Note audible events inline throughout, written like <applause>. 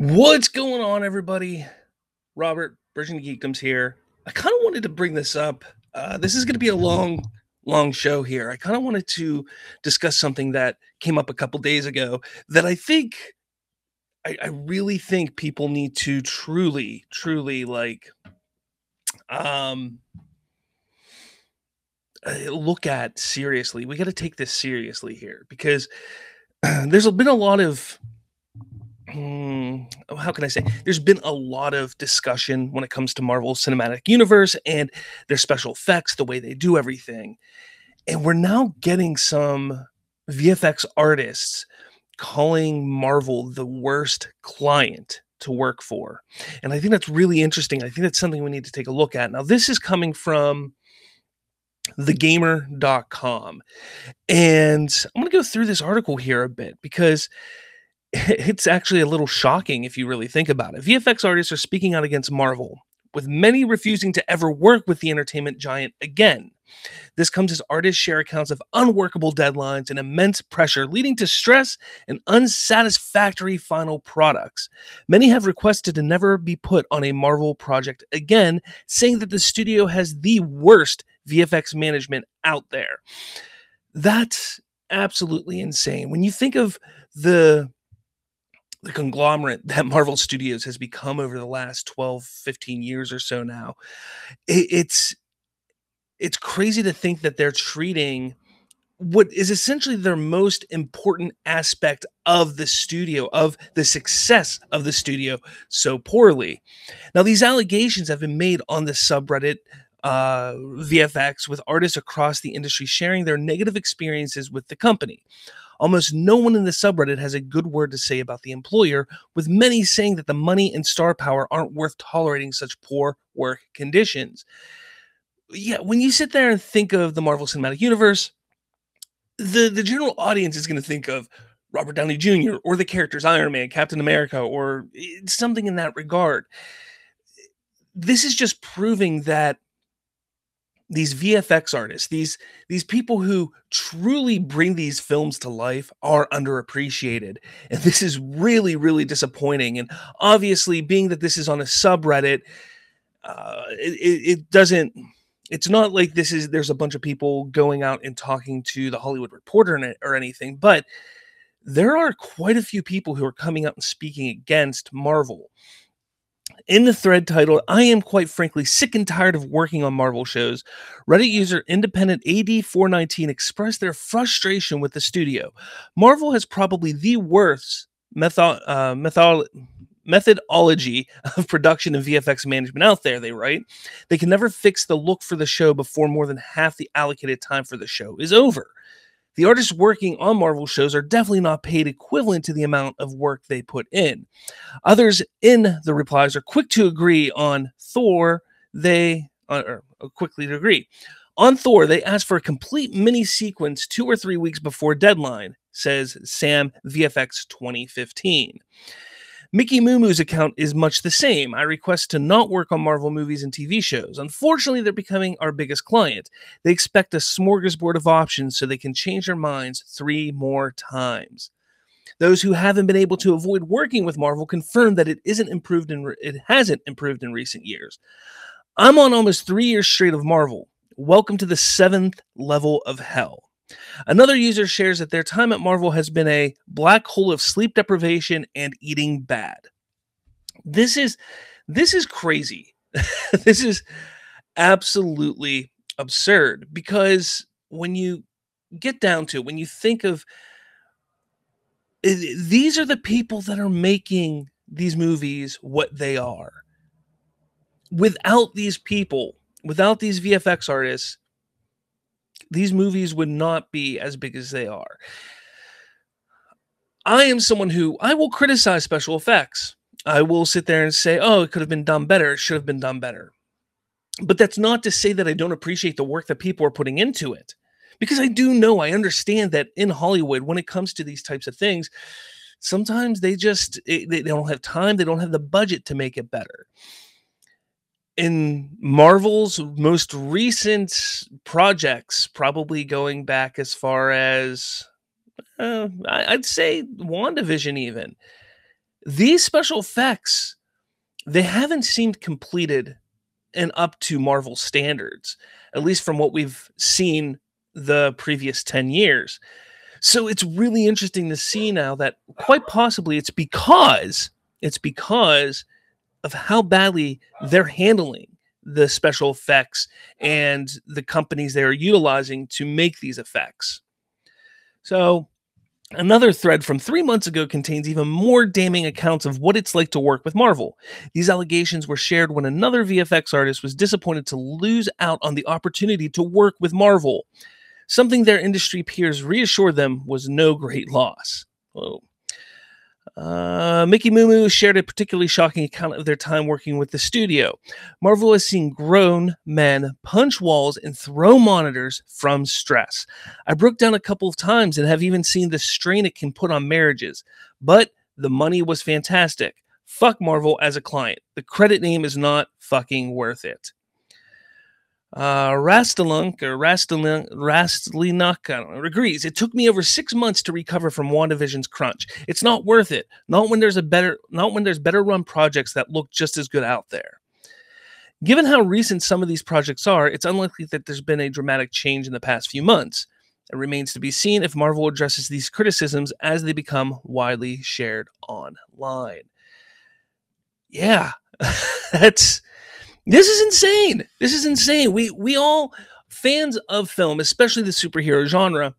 What's going on, everybody? Robert, Virgin Geekdoms here. I kind of wanted to bring this up. Uh, this is going to be a long, long show here. I kind of wanted to discuss something that came up a couple days ago that I think, I, I really think people need to truly, truly like, um, uh, look at seriously. We got to take this seriously here because <clears throat> there's been a lot of Hmm, how can I say? There's been a lot of discussion when it comes to Marvel Cinematic Universe and their special effects, the way they do everything. And we're now getting some VFX artists calling Marvel the worst client to work for. And I think that's really interesting. I think that's something we need to take a look at. Now, this is coming from thegamer.com. And I'm going to go through this article here a bit because <laughs> it's actually a little shocking if you really think about it. VFX artists are speaking out against Marvel, with many refusing to ever work with the entertainment giant again. This comes as artists share accounts of unworkable deadlines and immense pressure, leading to stress and unsatisfactory final products. Many have requested to never be put on a Marvel project again, saying that the studio has the worst VFX management out there. That's absolutely insane. When you think of the the conglomerate that Marvel Studios has become over the last 12, 15 years or so now. It, it's it's crazy to think that they're treating what is essentially their most important aspect of the studio, of the success of the studio, so poorly. Now, these allegations have been made on the subreddit uh, VFX with artists across the industry sharing their negative experiences with the company. Almost no one in the subreddit has a good word to say about the employer, with many saying that the money and star power aren't worth tolerating such poor work conditions. Yeah, when you sit there and think of the Marvel Cinematic Universe, the, the general audience is going to think of Robert Downey Jr. or the characters Iron Man, Captain America, or eh, something in that regard. This is just proving that these VFX artists, these these people who truly bring these films to life are underappreciated. And this is really really disappointing and obviously being that this is on a subreddit uh, it, it doesn't it's not like this is there's a bunch of people going out and talking to the Hollywood Reporter or anything, but there are quite a few people who are coming out and speaking against Marvel in the thread titled, I am quite frankly sick and tired of working on Marvel shows, Reddit user independent AD419 expressed their frustration with the studio. Marvel has probably the worst uh, method, methodology of production and VFX management out there, they write. They can never fix the look for the show before more than half the allocated time for the show is over. The artists working on Marvel shows are definitely not paid equivalent to the amount of work they put in. Others in the replies are quick to agree on Thor. They uh, are quickly to agree. On Thor, they asked for a complete mini sequence two or three weeks before deadline, says Sam VFX 2015. Mickey Moo account is much the same. I request to not work on Marvel movies and TV shows. Unfortunately, they're becoming our biggest client. They expect a smorgasbord of options so they can change their minds three more times. Those who haven't been able to avoid working with Marvel confirm that it isn't improved in it hasn't improved in recent years. I'm on almost 3 years straight of Marvel. Welcome to the 7th level of hell. Another user shares that their time at Marvel has been a black hole of sleep deprivation and eating bad. This is this is crazy. <laughs> this is absolutely absurd because when you get down to it, when you think of these are the people that are making these movies what they are. Without these people, without these VFX artists, these movies would not be as big as they are. I am someone who I will criticize special effects. I will sit there and say, oh, it could have been done better. It should have been done better. But that's not to say that I don't appreciate the work that people are putting into it. Because I do know, I understand that in Hollywood, when it comes to these types of things, sometimes they just they don't have time, they don't have the budget to make it better in Marvel's most recent projects, probably going back as far as uh, I'd say WandaVision, even these special effects they haven't seemed completed and up to Marvel standards, at least from what we've seen the previous 10 years. So it's really interesting to see now that quite possibly it's because it's because of how badly they're handling the special effects and the companies they are utilizing to make these effects. So Another thread from three months ago contains even more damning accounts of what it's like to work with Marvel. These allegations were shared when another VFX artist was disappointed to lose out on the opportunity to work with Marvel, something their industry peers reassured them was no great loss. Whoa. Uh, Uh, Mickey Moo shared a particularly shocking account of their time working with the studio. Marvel has seen grown men punch walls and throw monitors from stress. I broke down a couple of times and have even seen the strain it can put on marriages, but the money was fantastic. Fuck Marvel as a client. The credit name is not fucking worth it. Uh, Rastalunk or I don't know, agrees. It took me over six months to recover from WandaVision's crunch. It's not worth it. Not when there's a better, not when there's better run projects that look just as good out there. Given how recent some of these projects are, it's unlikely that there's been a dramatic change in the past few months. It remains to be seen if Marvel addresses these criticisms as they become widely shared online. Yeah, <laughs> that's this is insane. This is insane. We we all fans of film, especially the superhero genre,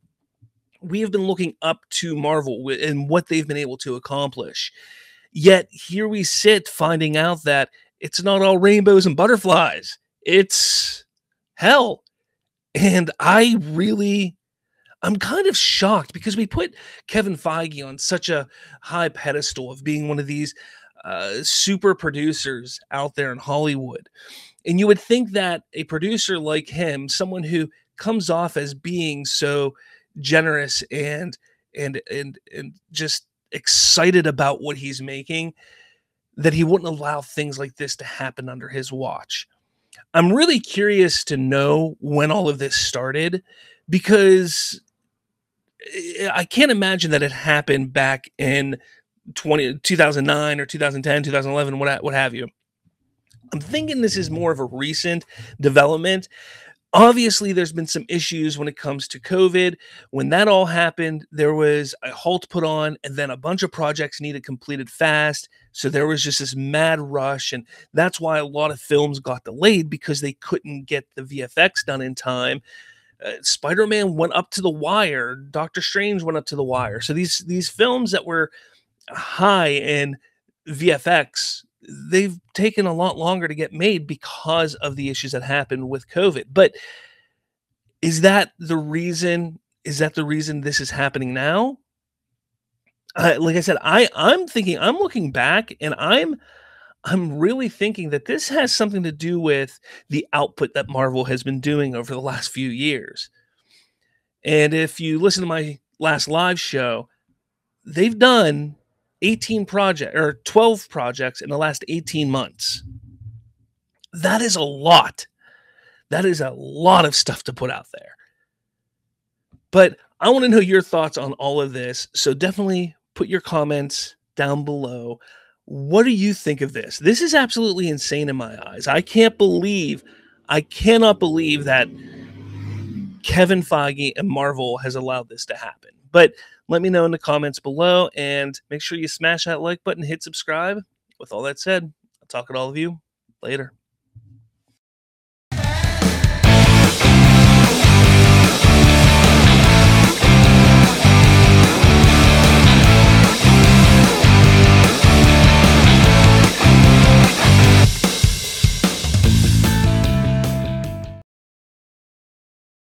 we have been looking up to Marvel and what they've been able to accomplish. Yet here we sit finding out that it's not all rainbows and butterflies. It's hell. And I really I'm kind of shocked because we put Kevin Feige on such a high pedestal of being one of these uh, super producers out there in Hollywood. And you would think that a producer like him, someone who comes off as being so generous and and and and just excited about what he's making, that he wouldn't allow things like this to happen under his watch. I'm really curious to know when all of this started because eh, I can't imagine that it happened back in 20, 2009 or 2010, 2011, what, what have you. I'm thinking this is more of a recent development. Obviously, there's been some issues when it comes to COVID. When that all happened, there was a halt put on, and then a bunch of projects needed completed fast. So there was just this mad rush. And that's why a lot of films got delayed because they couldn't get the VFX done in time. Uh, Spider-Man went up to the wire. Doctor Strange went up to the wire. So these these films that were high in VFX, they've taken a lot longer to get made because of the issues that happened with COVID. But is that the reason? Is that the reason this is happening now? Uh, like I said, I I'm thinking I'm looking back and I'm I'm really thinking that this has something to do with the output that Marvel has been doing over the last few years. And if you listen to my last live show, they've done 18 project or 12 projects in the last 18 months. That is a lot. That is a lot of stuff to put out there. But I want to know your thoughts on all of this. So definitely put your comments down below. What do you think of this? This is absolutely insane in my eyes. I can't believe, I cannot believe that Kevin Feige and Marvel has allowed this to happen. But let me know in the comments below and make sure you smash that like button, hit subscribe. With all that said, I'll talk to all of you later.